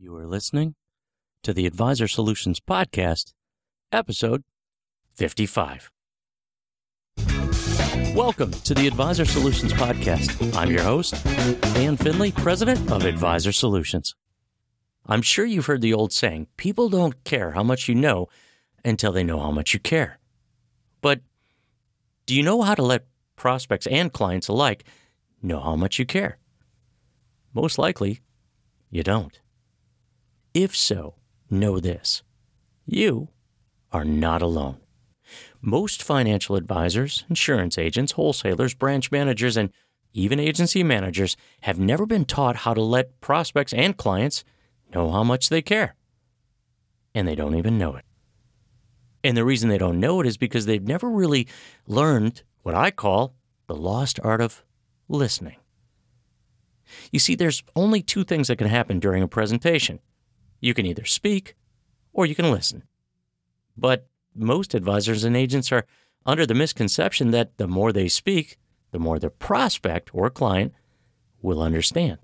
You are listening to the Advisor Solutions Podcast, episode 55. Welcome to the Advisor Solutions Podcast. I'm your host, Dan Finley, president of Advisor Solutions. I'm sure you've heard the old saying people don't care how much you know until they know how much you care. But do you know how to let prospects and clients alike know how much you care? Most likely, you don't. If so, know this you are not alone. Most financial advisors, insurance agents, wholesalers, branch managers, and even agency managers have never been taught how to let prospects and clients know how much they care. And they don't even know it. And the reason they don't know it is because they've never really learned what I call the lost art of listening. You see, there's only two things that can happen during a presentation you can either speak or you can listen. But most advisors and agents are under the misconception that the more they speak, the more their prospect or client will understand.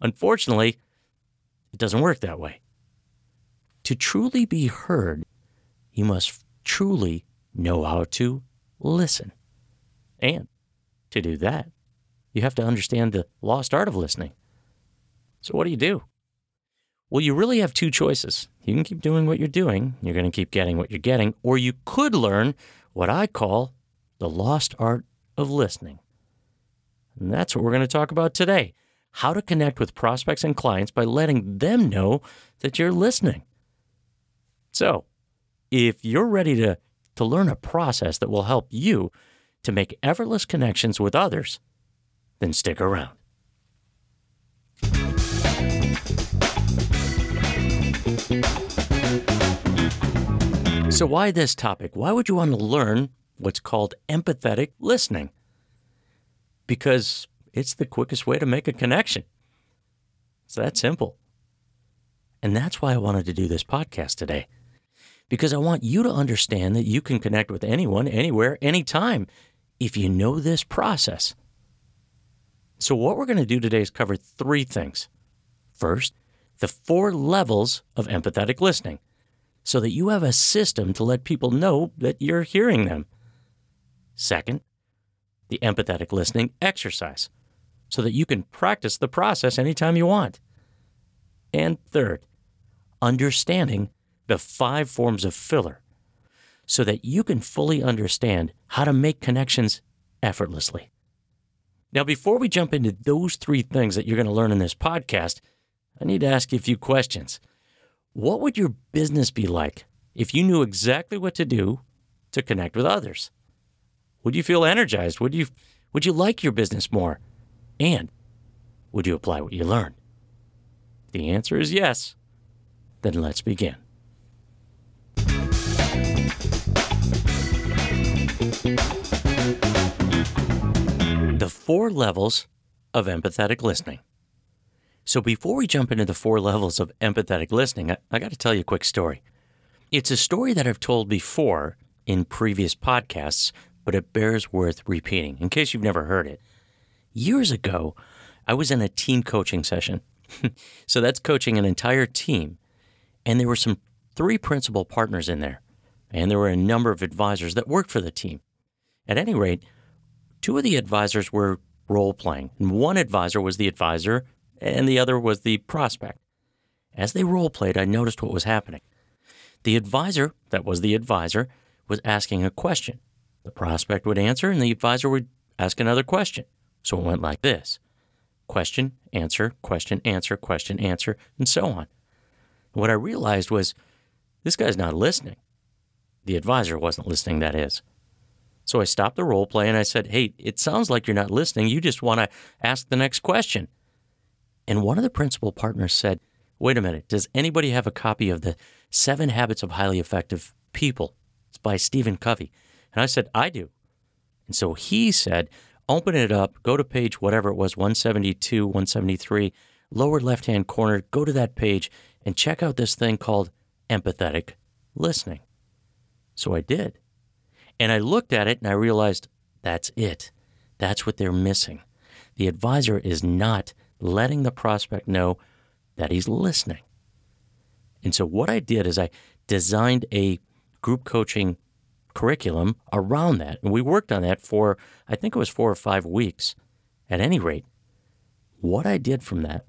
Unfortunately, it doesn't work that way. To truly be heard, you must truly know how to listen. And to do that, you have to understand the lost art of listening. So, what do you do? Well, you really have two choices. You can keep doing what you're doing, you're going to keep getting what you're getting, or you could learn what I call the lost art of listening. And that's what we're going to talk about today how to connect with prospects and clients by letting them know that you're listening. So, if you're ready to, to learn a process that will help you to make effortless connections with others, then stick around. So, why this topic? Why would you want to learn what's called empathetic listening? Because it's the quickest way to make a connection. It's that simple. And that's why I wanted to do this podcast today. Because I want you to understand that you can connect with anyone, anywhere, anytime if you know this process. So, what we're going to do today is cover three things. First, the four levels of empathetic listening so that you have a system to let people know that you're hearing them. Second, the empathetic listening exercise so that you can practice the process anytime you want. And third, understanding the five forms of filler so that you can fully understand how to make connections effortlessly. Now, before we jump into those three things that you're going to learn in this podcast, I need to ask you a few questions. What would your business be like if you knew exactly what to do to connect with others? Would you feel energized? Would you would you like your business more? And would you apply what you learned? The answer is yes. Then let's begin. The four levels of empathetic listening. So before we jump into the four levels of empathetic listening, I, I got to tell you a quick story. It's a story that I've told before in previous podcasts, but it bears worth repeating in case you've never heard it. Years ago, I was in a team coaching session. so that's coaching an entire team. And there were some three principal partners in there. And there were a number of advisors that worked for the team. At any rate, two of the advisors were role playing. And one advisor was the advisor and the other was the prospect. As they role played, I noticed what was happening. The advisor, that was the advisor, was asking a question. The prospect would answer, and the advisor would ask another question. So it went like this question, answer, question, answer, question, answer, and so on. what I realized was this guy's not listening. The advisor wasn't listening, that is. So I stopped the role play and I said, Hey, it sounds like you're not listening. You just want to ask the next question. And one of the principal partners said, Wait a minute, does anybody have a copy of the Seven Habits of Highly Effective People? It's by Stephen Covey. And I said, I do. And so he said, Open it up, go to page whatever it was, 172, 173, lower left hand corner, go to that page and check out this thing called empathetic listening. So I did. And I looked at it and I realized that's it. That's what they're missing. The advisor is not letting the prospect know that he's listening. And so, what I did is I designed a group coaching curriculum around that. And we worked on that for, I think it was four or five weeks. At any rate, what I did from that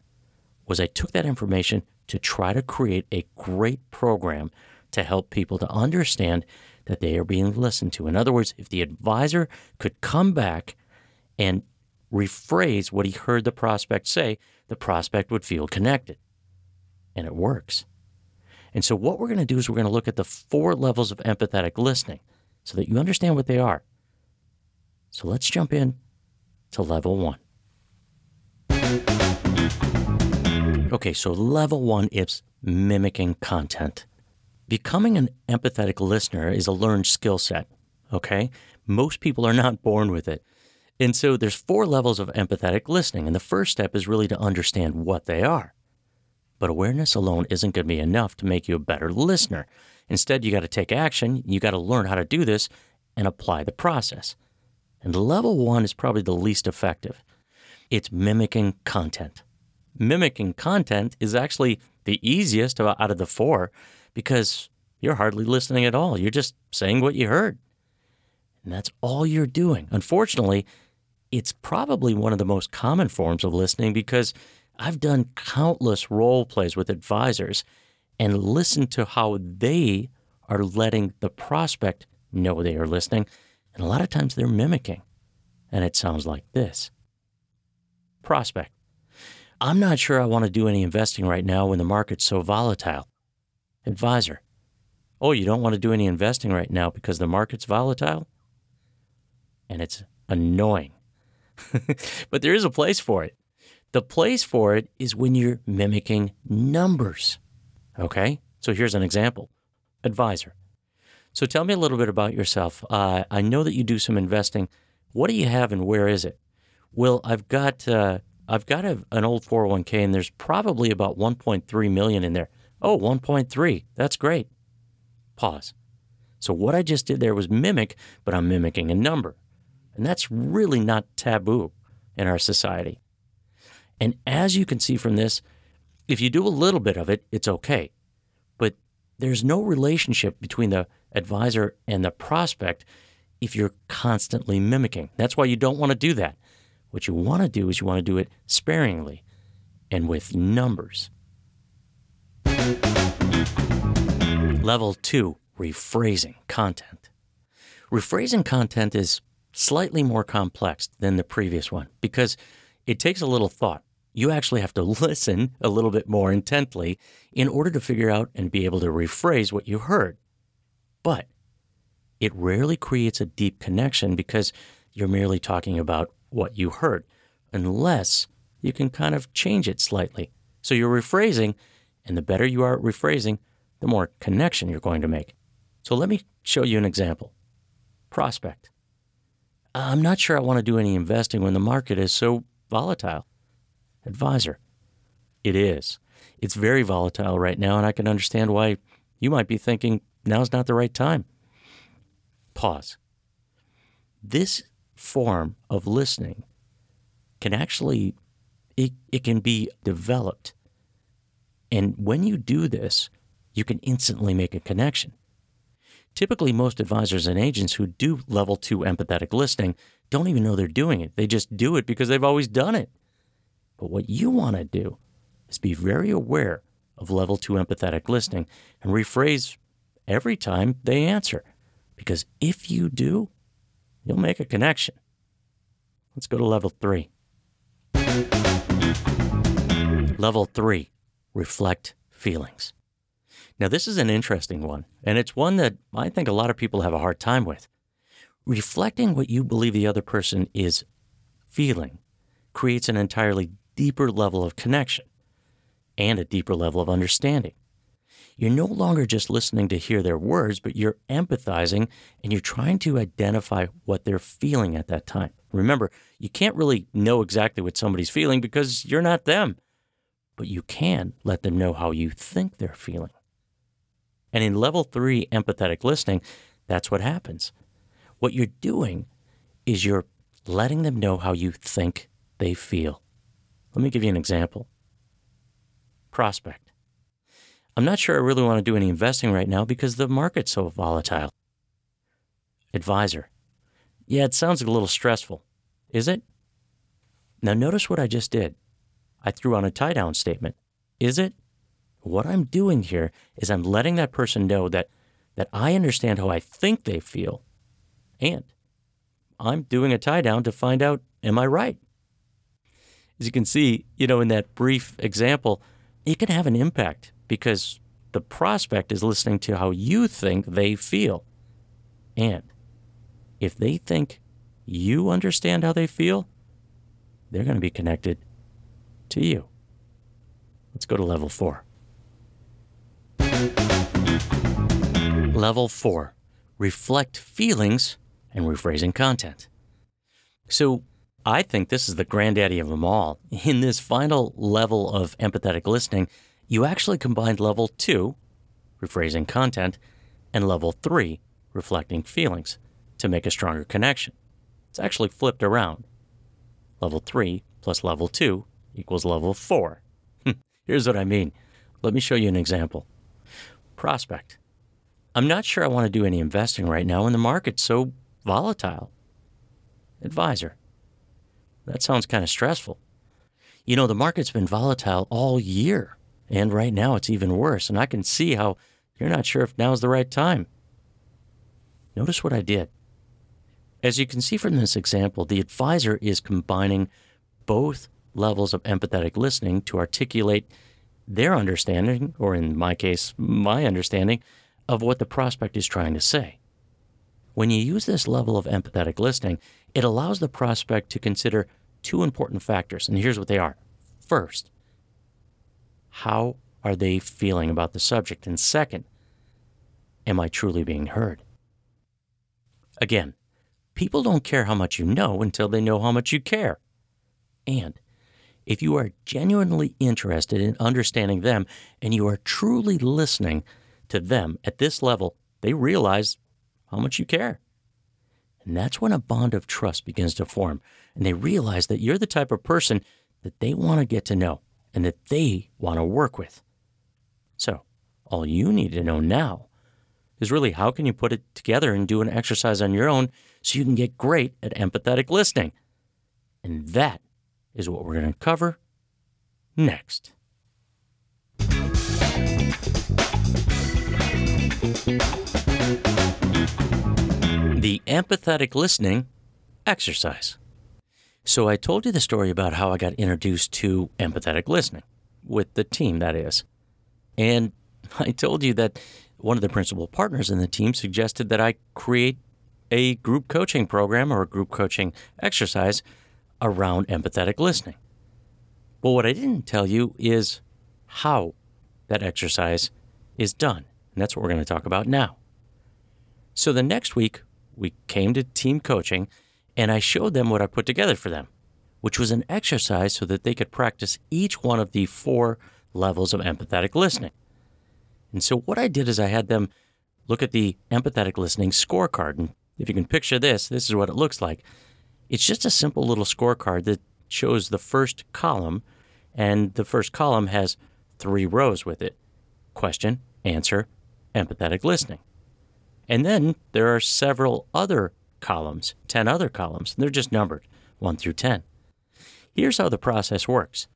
was I took that information to try to create a great program to help people to understand that they are being listened to. In other words, if the advisor could come back and rephrase what he heard the prospect say, the prospect would feel connected. And it works. And so, what we're going to do is we're going to look at the four levels of empathetic listening so that you understand what they are. So, let's jump in to level one. Okay, so level one is mimicking content. Becoming an empathetic listener is a learned skill set, okay? Most people are not born with it. And so there's four levels of empathetic listening, and the first step is really to understand what they are. But awareness alone isn't going to be enough to make you a better listener. Instead, you got to take action, you got to learn how to do this and apply the process. And level one is probably the least effective. It's mimicking content. Mimicking content is actually the easiest out of the four because you're hardly listening at all. You're just saying what you heard. And that's all you're doing. Unfortunately, it's probably one of the most common forms of listening because I've done countless role plays with advisors and listened to how they are letting the prospect know they are listening. And a lot of times they're mimicking. And it sounds like this Prospect, I'm not sure I want to do any investing right now when the market's so volatile. Advisor, oh, you don't want to do any investing right now because the market's volatile? And it's annoying. but there is a place for it. The place for it is when you're mimicking numbers. Okay? So here's an example Advisor. So tell me a little bit about yourself. Uh, I know that you do some investing. What do you have and where is it? Well, I've got uh, I've got a, an old 401k and there's probably about 1.3 million in there. Oh, 1.3. That's great. Pause. So what I just did there was mimic, but I'm mimicking a number. And that's really not taboo in our society. And as you can see from this, if you do a little bit of it, it's okay. But there's no relationship between the advisor and the prospect if you're constantly mimicking. That's why you don't want to do that. What you want to do is you want to do it sparingly and with numbers. Level two, rephrasing content. Rephrasing content is slightly more complex than the previous one because it takes a little thought you actually have to listen a little bit more intently in order to figure out and be able to rephrase what you heard. But it rarely creates a deep connection because you're merely talking about what you heard, unless you can kind of change it slightly. So you're rephrasing, and the better you are at rephrasing, the more connection you're going to make. So let me show you an example. Prospect. I'm not sure I want to do any investing when the market is so volatile advisor. It is. It's very volatile right now, and I can understand why you might be thinking now's not the right time. Pause. This form of listening can actually it, it can be developed. And when you do this, you can instantly make a connection. Typically, most advisors and agents who do level two empathetic listening don't even know they're doing it. They just do it because they've always done it. But what you want to do is be very aware of level two empathetic listening and rephrase every time they answer. Because if you do, you'll make a connection. Let's go to level three. Level three, reflect feelings. Now, this is an interesting one, and it's one that I think a lot of people have a hard time with. Reflecting what you believe the other person is feeling creates an entirely deeper level of connection and a deeper level of understanding. You're no longer just listening to hear their words, but you're empathizing and you're trying to identify what they're feeling at that time. Remember, you can't really know exactly what somebody's feeling because you're not them, but you can let them know how you think they're feeling. And in level three empathetic listening, that's what happens. What you're doing is you're letting them know how you think they feel. Let me give you an example. Prospect. I'm not sure I really want to do any investing right now because the market's so volatile. Advisor. Yeah, it sounds a little stressful. Is it? Now, notice what I just did. I threw on a tie down statement. Is it? What I'm doing here is I'm letting that person know that, that I understand how I think they feel. And I'm doing a tie down to find out, am I right? As you can see, you know, in that brief example, it can have an impact because the prospect is listening to how you think they feel. And if they think you understand how they feel, they're going to be connected to you. Let's go to level four. Level four reflect feelings and rephrasing content. So, I think this is the granddaddy of them all. In this final level of empathetic listening, you actually combined level two, rephrasing content, and level three, reflecting feelings, to make a stronger connection. It's actually flipped around. Level three plus level two equals level four. Here's what I mean. Let me show you an example. Prospect. I'm not sure I want to do any investing right now when the market's so volatile. Advisor. That sounds kind of stressful. You know, the market's been volatile all year, and right now it's even worse, and I can see how you're not sure if now's the right time. Notice what I did. As you can see from this example, the advisor is combining both levels of empathetic listening to articulate their understanding, or in my case, my understanding, of what the prospect is trying to say. When you use this level of empathetic listening, it allows the prospect to consider two important factors, and here's what they are. First, how are they feeling about the subject? And second, am I truly being heard? Again, people don't care how much you know until they know how much you care. And if you are genuinely interested in understanding them and you are truly listening to them at this level, they realize how much you care. And that's when a bond of trust begins to form, and they realize that you're the type of person that they want to get to know and that they want to work with. So, all you need to know now is really how can you put it together and do an exercise on your own so you can get great at empathetic listening. And that is what we're going to cover next. The empathetic listening exercise. So, I told you the story about how I got introduced to empathetic listening, with the team, that is. And I told you that one of the principal partners in the team suggested that I create a group coaching program or a group coaching exercise around empathetic listening. But what I didn't tell you is how that exercise is done. And that's what we're going to talk about now. So the next week, we came to team coaching and I showed them what I put together for them, which was an exercise so that they could practice each one of the four levels of empathetic listening. And so what I did is I had them look at the empathetic listening scorecard. And if you can picture this, this is what it looks like. It's just a simple little scorecard that shows the first column, and the first column has three rows with it question, answer, empathetic listening. And then there are several other columns, 10 other columns. They're just numbered 1 through 10. Here's how the process works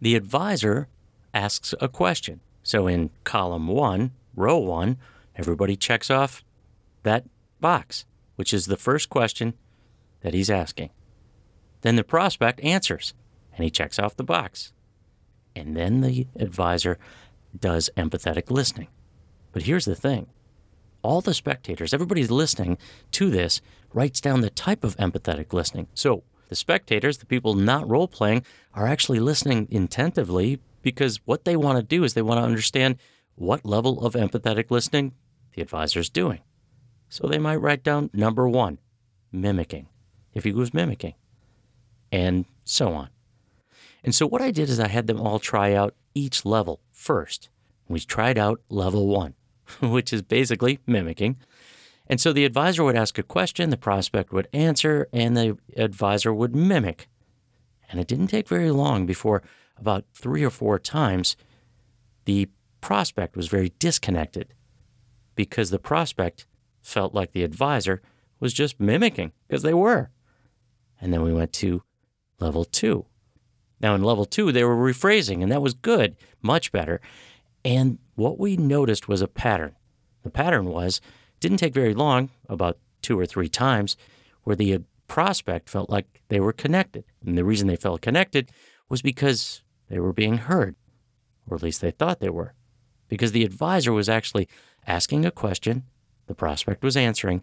the advisor asks a question. So in column 1, row 1, everybody checks off that box, which is the first question that he's asking. Then the prospect answers and he checks off the box. And then the advisor does empathetic listening. But here's the thing all the spectators, everybody's listening to this, writes down the type of empathetic listening. So the spectators, the people not role playing, are actually listening intentively because what they want to do is they want to understand what level of empathetic listening the advisor is doing. So they might write down number one, mimicking, if he was mimicking, and so on. And so what I did is I had them all try out each level first. We tried out level one. which is basically mimicking. And so the advisor would ask a question, the prospect would answer, and the advisor would mimic. And it didn't take very long before about three or four times, the prospect was very disconnected because the prospect felt like the advisor was just mimicking because they were. And then we went to level two. Now, in level two, they were rephrasing, and that was good, much better. And what we noticed was a pattern. The pattern was didn't take very long, about two or three times, where the prospect felt like they were connected. And the reason they felt connected was because they were being heard, or at least they thought they were, because the advisor was actually asking a question, the prospect was answering,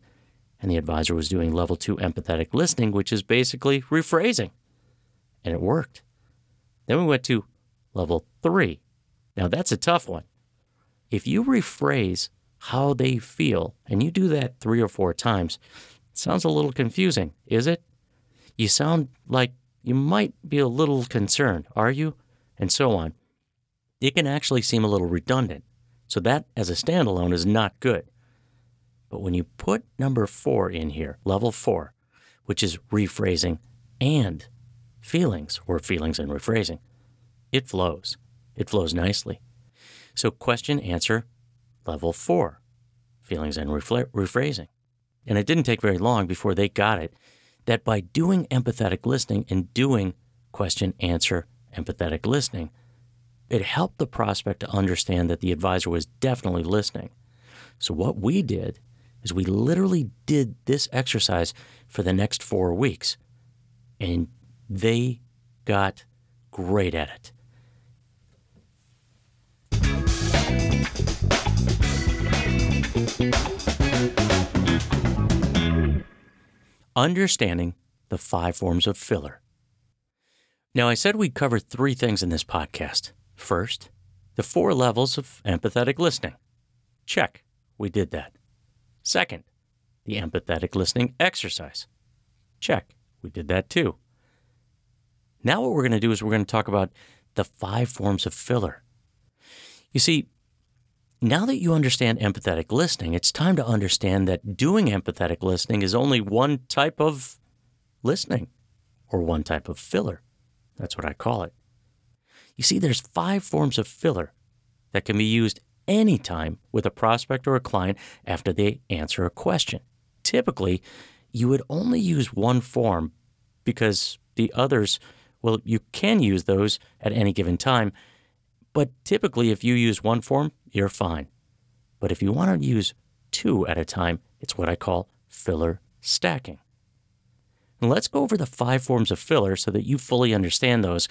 and the advisor was doing level two empathetic listening, which is basically rephrasing. And it worked. Then we went to level three. Now that's a tough one. If you rephrase how they feel, and you do that three or four times, it sounds a little confusing, is it? You sound like you might be a little concerned, are you? And so on. It can actually seem a little redundant. So that as a standalone is not good. But when you put number four in here, level four, which is rephrasing and feelings or feelings and rephrasing, it flows. It flows nicely. So, question, answer, level four, feelings and rephrasing. And it didn't take very long before they got it that by doing empathetic listening and doing question, answer, empathetic listening, it helped the prospect to understand that the advisor was definitely listening. So, what we did is we literally did this exercise for the next four weeks, and they got great at it. Understanding the five forms of filler. Now, I said we'd cover three things in this podcast. First, the four levels of empathetic listening. Check, we did that. Second, the empathetic listening exercise. Check, we did that too. Now, what we're going to do is we're going to talk about the five forms of filler. You see, now that you understand empathetic listening, it's time to understand that doing empathetic listening is only one type of listening or one type of filler. That's what I call it. You see, there's five forms of filler that can be used anytime with a prospect or a client after they answer a question. Typically, you would only use one form because the others, well, you can use those at any given time. But typically, if you use one form, you're fine. But if you want to use two at a time, it's what I call filler stacking. And let's go over the five forms of filler so that you fully understand those.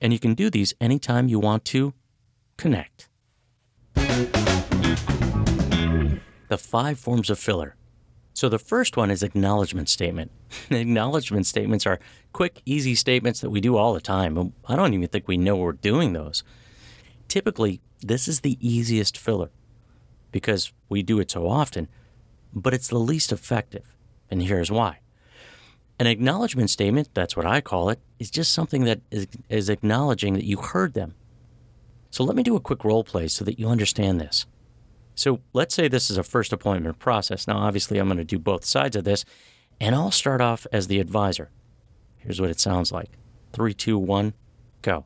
And you can do these anytime you want to connect. The five forms of filler. So the first one is acknowledgement statement. acknowledgement statements are quick, easy statements that we do all the time. I don't even think we know we're doing those. Typically, this is the easiest filler because we do it so often, but it's the least effective. And here's why. An acknowledgement statement, that's what I call it, is just something that is, is acknowledging that you heard them. So let me do a quick role play so that you understand this. So let's say this is a first appointment process. Now, obviously, I'm going to do both sides of this, and I'll start off as the advisor. Here's what it sounds like three, two, one, go.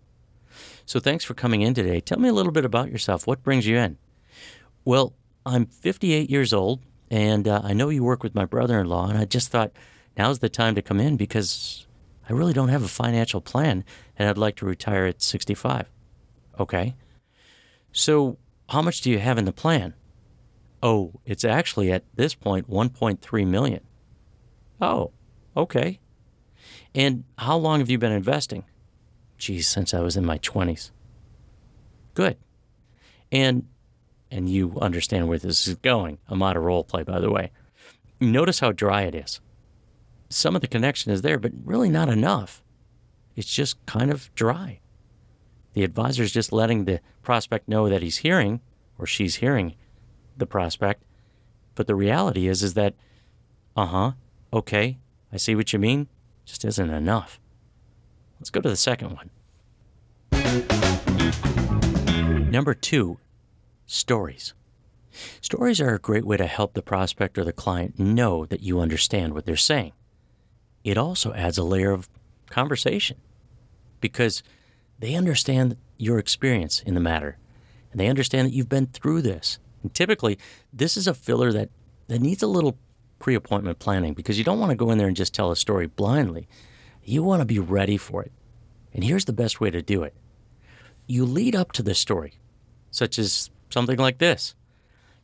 So thanks for coming in today. Tell me a little bit about yourself. What brings you in? Well, I'm 58 years old, and uh, I know you work with my brother in law, and I just thought now's the time to come in because I really don't have a financial plan, and I'd like to retire at 65. Okay. So, how much do you have in the plan? Oh, it's actually at this point 1.3 million. Oh, okay. And how long have you been investing? Geez, since I was in my 20s. Good. And and you understand where this is going. I'm of role play, by the way. Notice how dry it is. Some of the connection is there, but really not enough. It's just kind of dry. The advisor is just letting the prospect know that he's hearing or she's hearing the prospect. But the reality is is that, uh-huh, okay, I see what you mean, just isn't enough. Let's go to the second one. Number two, stories. Stories are a great way to help the prospect or the client know that you understand what they're saying. It also adds a layer of conversation because they understand your experience in the matter and they understand that you've been through this. And typically, this is a filler that, that needs a little pre appointment planning because you don't want to go in there and just tell a story blindly. You want to be ready for it. And here's the best way to do it you lead up to the story, such as something like this.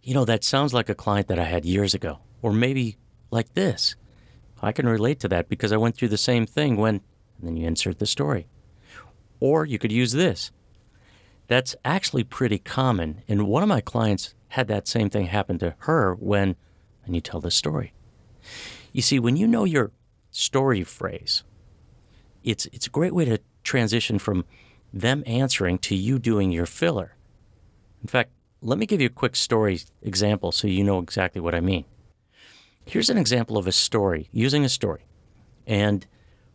You know, that sounds like a client that I had years ago, or maybe like this. I can relate to that because I went through the same thing when, and then you insert the story. Or you could use this. That's actually pretty common. And one of my clients had that same thing happen to her when, and you tell the story. You see, when you know your story phrase, it's, it's a great way to transition from them answering to you doing your filler. In fact, let me give you a quick story example so you know exactly what I mean. Here's an example of a story, using a story. And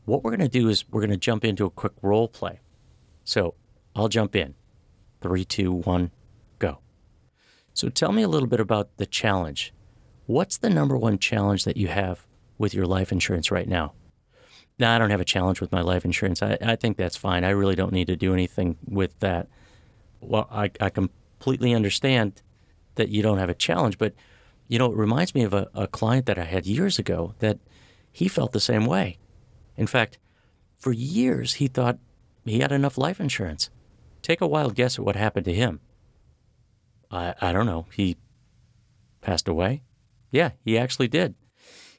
what we're going to do is we're going to jump into a quick role play. So I'll jump in. Three, two, one, go. So tell me a little bit about the challenge. What's the number one challenge that you have with your life insurance right now? Now, I don't have a challenge with my life insurance. I, I think that's fine. I really don't need to do anything with that. Well, I, I completely understand that you don't have a challenge, but you know, it reminds me of a, a client that I had years ago that he felt the same way. In fact, for years he thought he had enough life insurance. Take a wild guess at what happened to him. I, I don't know. He passed away? Yeah, he actually did.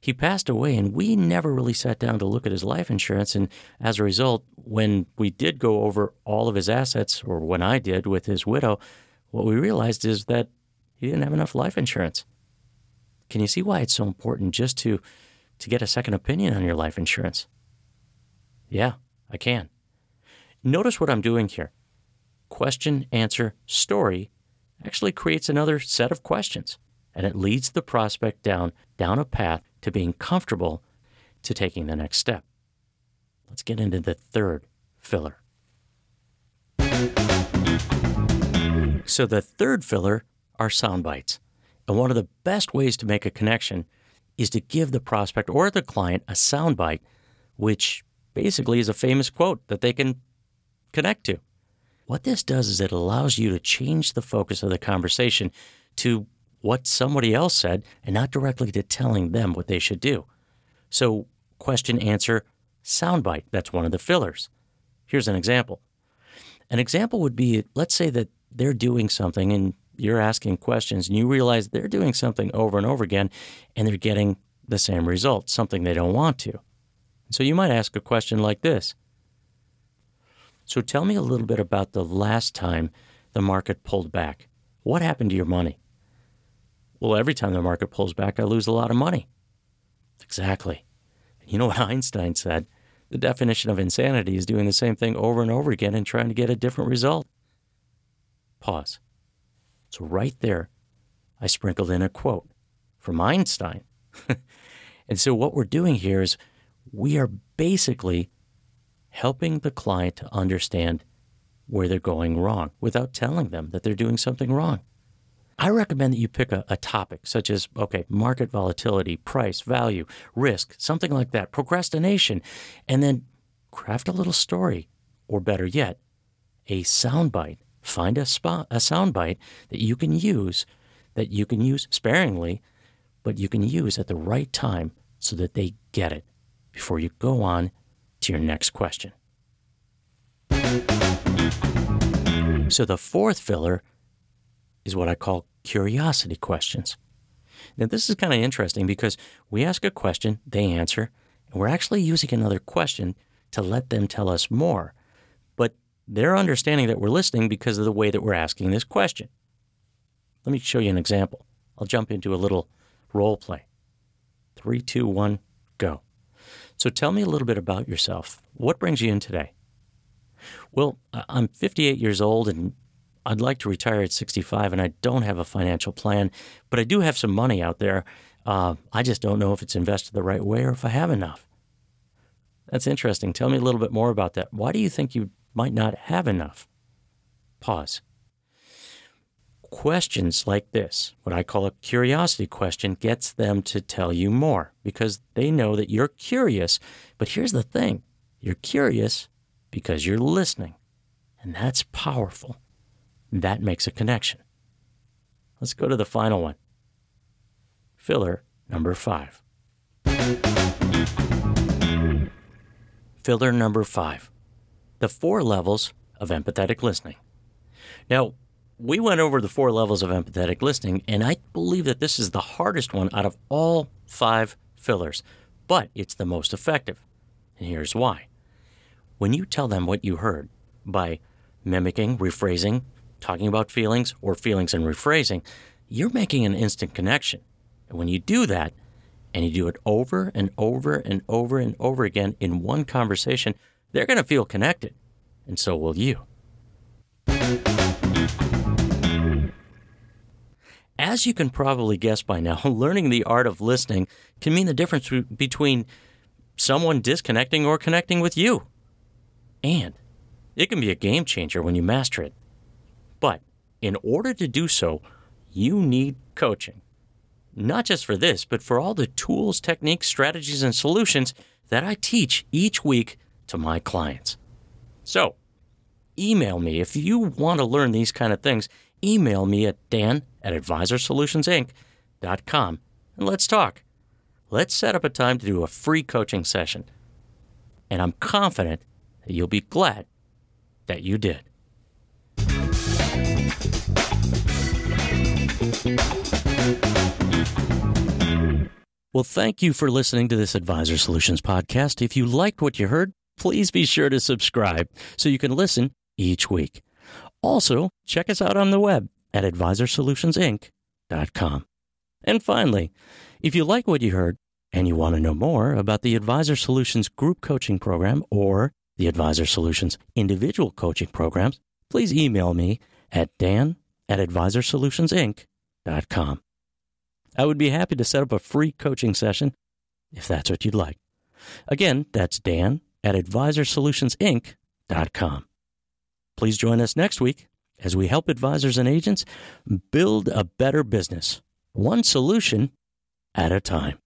He passed away, and we never really sat down to look at his life insurance. And as a result, when we did go over all of his assets, or when I did with his widow, what we realized is that he didn't have enough life insurance. Can you see why it's so important just to to get a second opinion on your life insurance? Yeah, I can. Notice what I'm doing here. Question, answer, story actually creates another set of questions, and it leads the prospect down down a path to being comfortable to taking the next step. Let's get into the third filler. So the third filler are sound bites. And one of the best ways to make a connection is to give the prospect or the client a sound bite, which basically is a famous quote that they can connect to. What this does is it allows you to change the focus of the conversation to what somebody else said and not directly to telling them what they should do. So, question, answer, soundbite. That's one of the fillers. Here's an example. An example would be let's say that they're doing something and you're asking questions and you realize they're doing something over and over again and they're getting the same result, something they don't want to. So you might ask a question like this So tell me a little bit about the last time the market pulled back. What happened to your money? Well, every time the market pulls back, I lose a lot of money. Exactly. You know what Einstein said? The definition of insanity is doing the same thing over and over again and trying to get a different result. Pause. So, right there, I sprinkled in a quote from Einstein. and so, what we're doing here is we are basically helping the client to understand where they're going wrong without telling them that they're doing something wrong. I recommend that you pick a, a, topic such as, okay, market volatility, price, value, risk, something like that, procrastination, and then craft a little story, or better yet, a soundbite Find a spot, a soundbite that you can use, that you can use sparingly, but you can use at the right time so that they get it before you go on to your next question. So the fourth filler is what I call curiosity questions. Now, this is kind of interesting because we ask a question, they answer, and we're actually using another question to let them tell us more. But they're understanding that we're listening because of the way that we're asking this question. Let me show you an example. I'll jump into a little role play. Three, two, one, go. So tell me a little bit about yourself. What brings you in today? Well, I'm 58 years old and I'd like to retire at 65, and I don't have a financial plan, but I do have some money out there. Uh, I just don't know if it's invested the right way or if I have enough. That's interesting. Tell me a little bit more about that. Why do you think you might not have enough. Pause. Questions like this, what I call a curiosity question, gets them to tell you more because they know that you're curious. But here's the thing you're curious because you're listening. And that's powerful. That makes a connection. Let's go to the final one. Filler number five. Filler number five the four levels of empathetic listening. Now, we went over the four levels of empathetic listening, and I believe that this is the hardest one out of all five fillers, but it's the most effective. And here's why. When you tell them what you heard by mimicking, rephrasing, talking about feelings, or feelings and rephrasing, you're making an instant connection. And when you do that, and you do it over and over and over and over again in one conversation, they're going to feel connected. And so will you. As you can probably guess by now, learning the art of listening can mean the difference between someone disconnecting or connecting with you. And it can be a game changer when you master it. But in order to do so, you need coaching. Not just for this, but for all the tools, techniques, strategies, and solutions that I teach each week to my clients. So, email me if you want to learn these kind of things. Email me at dan at advisorsolutionsinc.com and let's talk. Let's set up a time to do a free coaching session. And I'm confident that you'll be glad that you did. Well, thank you for listening to this Advisor Solutions podcast. If you liked what you heard, please be sure to subscribe so you can listen each week. Also, check us out on the web at advisorsolutionsinc.com. And finally, if you like what you heard and you want to know more about the Advisor Solutions group coaching program or the Advisor Solutions individual coaching programs, please email me at dan at advisorsolutionsinc.com. I would be happy to set up a free coaching session if that's what you'd like. Again, that's dan at advisorsolutionsinc.com. Please join us next week as we help advisors and agents build a better business, one solution at a time.